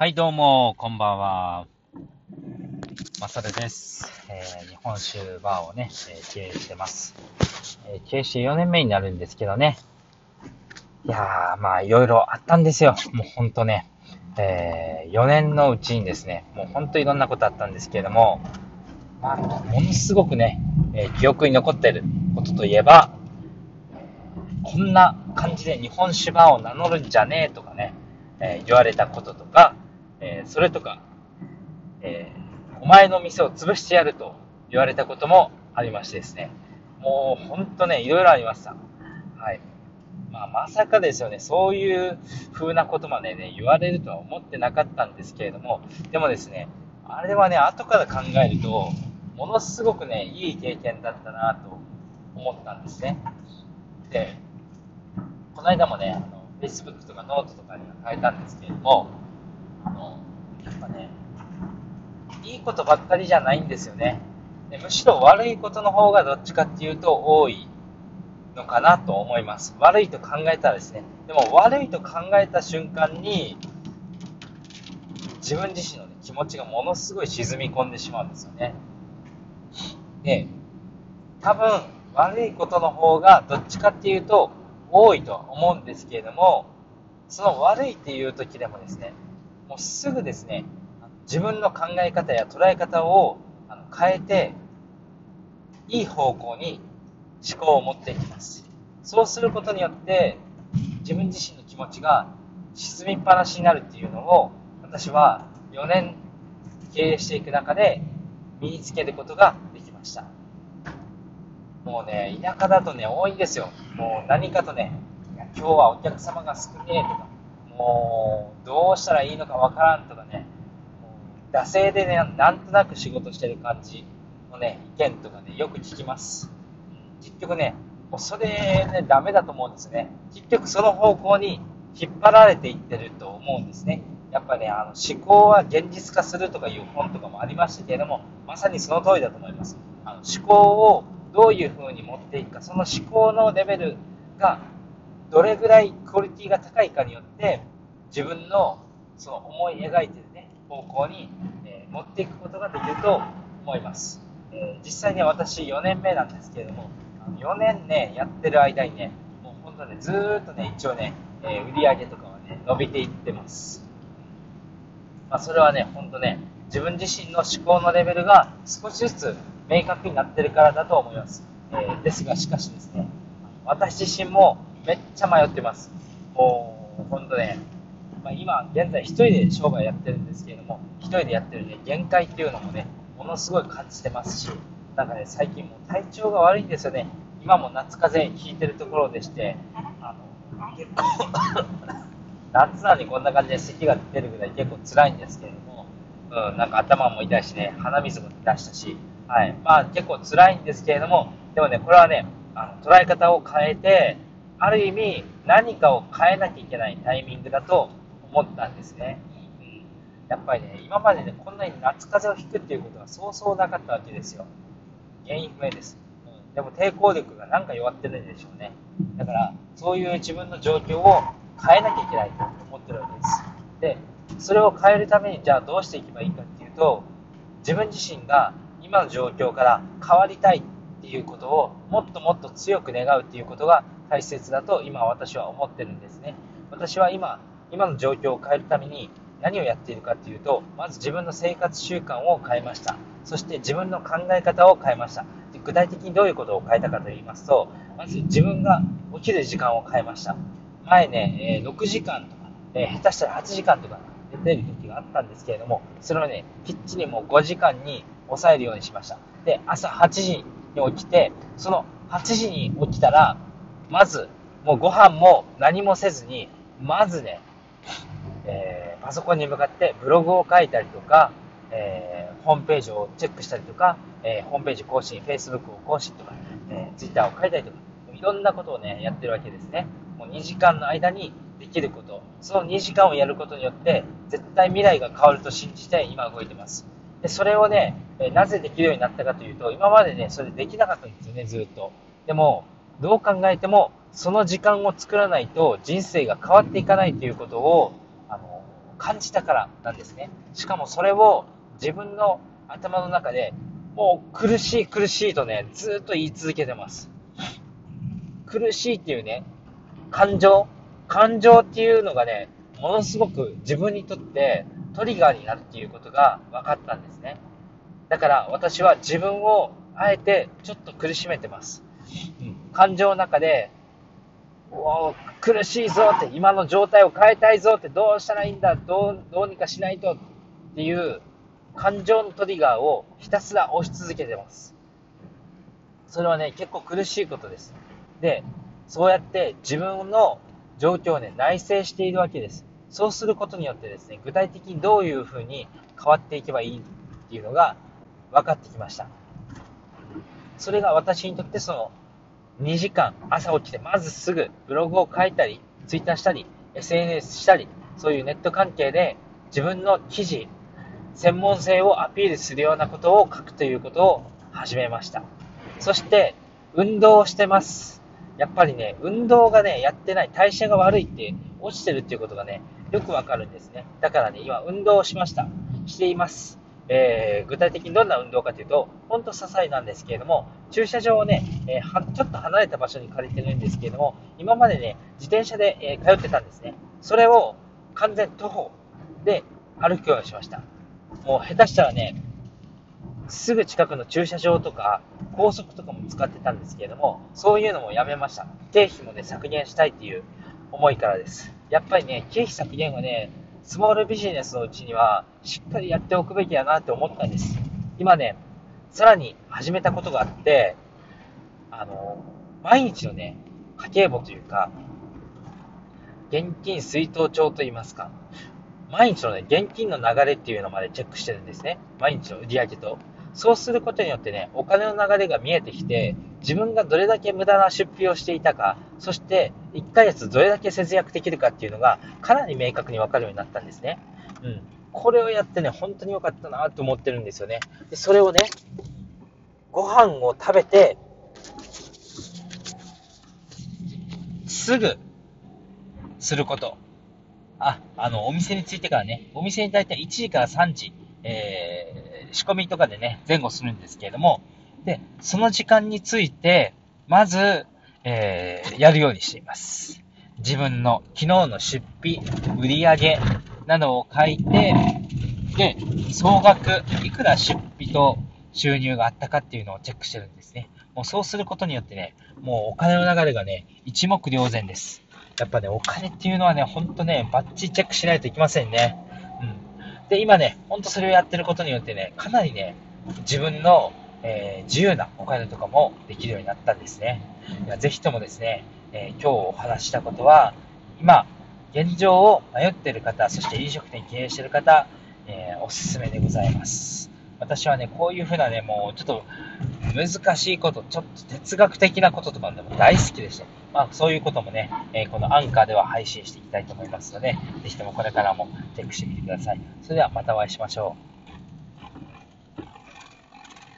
はい、どうも、こんばんは。まさるです。えー日本酒バーをね、えー経営してます。えー経営して4年目になるんですけどね。いやー、まあ、いろいろあったんですよ。もうほんとね。え4年のうちにですね、もうほんといろんなことあったんですけれども、まあ、ものすごくね、えー記憶に残ってることといえば、こんな感じで日本酒バーを名乗るんじゃねえとかね、えー言われたこととか、えーそれとか、えーお前の店を潰してやると言われたこともありましてですね、もうほんとね、いろいろありました。はい。まあ、まさかですよね、そういう風なことまでね、言われるとは思ってなかったんですけれども、でもですね、あれはね、後から考えると、ものすごくね、いい経験だったなと思ったんですね。で、この間もね、あの Facebook とかノートとかには変えたんですけれども、あのやっぱね、いいことばっかりじゃないんですよね。でむしろ悪いことの方がどっちかっていうと多いのかなと思います。悪いと考えたらですね。でも悪いと考えた瞬間に、自分自身の、ね、気持ちがものすごい沈み込んでしまうんですよね。で、多分悪いことの方がどっちかっていうと多いとは思うんですけれども、その悪いっていう時でもですね、もうすぐですね、自分の考え方や捉え方を変えて、いい方向に思考を持っていきます。そうすることによって、自分自身の気持ちが沈みっぱなしになるっていうのを、私は4年経営していく中で身につけることができました。もうね、田舎だとね、多いんですよ。もう何かとね、今日はお客様が少ねえとか、もうどうしたらいいのかわからんとかね、惰性でね、なんとなく仕事してる感じのね、意見とかね、よく聞きます。結局ね、もうそれね、ダメだと思うんですね。結局その方向に引っ張られていってると思うんですね。やっぱね、あの思考は現実化するとかいう本とかもありましたけれども、まさにその通りだと思います。あの思考をどういう風に持っていくか、その思考のレベルがどれぐらいクオリティが高いかによって、自分のその思い描いてるね、方向に、え持っていくことができると思います。えー実際ね、私4年目なんですけれども、4年ね、やってる間にね、もう本当ね、ずっとね、一応ね、え売り上げとかはね、伸びていってます。まあ、それはね、本当ね、自分自身の思考のレベルが少しずつ明確になってるからだと思います。えですが、しかしですね、私自身もめっちゃ迷ってます。もう、本当ね、まあ、今現在一人で商売やってるんですけれども一人でやってるね限界っていうのもねものすごい感じてますしなんかね最近もう体調が悪いんですよね今も夏風邪ひいてるところでしてあの結構 夏なのにこんな感じで咳が出るぐらい結構辛いんですけれども、うん、なんか頭も痛いしね鼻水も出したし、はい、まあ結構辛いんですけれどもでもねこれはねあの捉え方を変えてある意味何かを変えなきゃいけないタイミングだと思ったんですね。うんやっぱりね、今までね、こんなに夏風邪をひくっていうことはそうそうなかったわけですよ。原因不明です。うんでも抵抗力がなんか弱ってるんでしょうね。だから、そういう自分の状況を変えなきゃいけないと思ってるわけです。で、それを変えるために、じゃあどうしていけばいいかっていうと、自分自身が今の状況から変わりたいっていうことをもっともっと強く願うっていうことが大切だと今私は思ってるんですね。私は今、今の状況を変えるために何をやっているかっていうと、まず自分の生活習慣を変えました。そして自分の考え方を変えました。具体的にどういうことを変えたかと言いますと、まず自分が起きる時間を変えました。前ね、え6時間とか、え下手したら8時間とか寝てる時があったんですけれども、それをね、きっちりもう5時間に抑えるようにしました。で、朝8時に起きて、その8時に起きたら、まず、もうご飯も何もせずに、まずね、えーパソコンに向かってブログを書いたりとか、えーホームページをチェックしたりとか、えーホームページ更新、Facebook を更新とか、えー Twitter を書いたりとか、いろんなことをね、やってるわけですね。もう2時間の間にできること、その2時間をやることによって、絶対未来が変わると信じて今動いてます。で、それをね、えーなぜできるようになったかというと、今までね、それできなかったんですよね、ずっと。でも、どう考えても、その時間を作らないと人生が変わっていかないということを、あの、感じたからなんですね。しかもそれを自分の頭の中でもう苦しい苦しいとね、ずっと言い続けてます。苦しいっていうね、感情、感情っていうのがね、ものすごく自分にとってトリガーになるっていうことが分かったんですね。だから私は自分をあえてちょっと苦しめてます。うん、感情の中で、お苦しいぞって、今の状態を変えたいぞって、どうしたらいいんだ、どうどうにかしないとっていう感情のトリガーをひたすら押し続けてます。それはね、結構苦しいことです。で、そうやって自分の状況をね、内省しているわけです。そうすることによってですね、具体的にどういうふうに変わっていけばいいっていうのが分かってきました。それが私にとってその2時間朝起きてまずすぐブログを書いたり、ツイッターしたり、SNS したり、そういうネット関係で自分の記事、専門性をアピールするようなことを書くということを始めました。そして、運動をしてます。やっぱりね、運動がね、やってない、代謝が悪いって、落ちてるっていうことがね、よくわかるんですね。だからね、今、運動をしました。しています。えー、具体的にどんな運動かというと、ほんと些細なんですけれども、駐車場をね、えー、ちょっと離れた場所に借りてるんですけれども、今までね、自転車で、え、通ってたんですね。それを完全徒歩で歩くようにしました。もう下手したらね、すぐ近くの駐車場とか、高速とかも使ってたんですけれども、そういうのもやめました。経費もね、削減したいっていう思いからです。やっぱりね、経費削減はね、スモールビジネスのうちには、しっかりやっておくべきだなって思ったんです。今ね、さらに始めたことがあって、あの、毎日のね、家計簿というか、現金水筒帳といいますか、毎日のね、現金の流れっていうのまでチェックしてるんですね。毎日の売り上げと。そうすることによってね、お金の流れが見えてきて、自分がどれだけ無駄な出費をしていたか、そして1ヶ月どれだけ節約できるかっていうのが、かなり明確にわかるようになったんですね。うん。これをやってね、本当に良かったなと思ってるんですよね。で、それをね、ご飯を食べて、すぐ、すること。あ、あの、お店に着いてからね、お店に大体1時から3時、えー、仕込みとかでね、前後するんですけれども、で、その時間について、まず、えー、やるようにしています。自分の昨日の出費、売り上げなどを書いて、で、総額、いくら出費と収入があったかっていうのをチェックしてるんですね。もうそうすることによってね、もうお金の流れがね、一目瞭然です。やっぱね、お金っていうのはね、ほんとね、バッチリチェックしないといけませんね。うん。で、今ね、ほんとそれをやってることによってね、かなりね、自分の、えー、自由なお金とかもできるようになったんですね。ぜひともですね、えー、今日お話したことは、今、現状を迷っている方、そして飲食店経営している方、えー、おすすめでございます。私はね、こういうふうなね、もうちょっと難しいこと、ちょっと哲学的なこととかでも大好きでして。まあ、そういうこともね、えー、このアンカーでは配信していきたいと思いますので、ぜひともこれからもチェックしてみてください。それではまたお会いしましょう。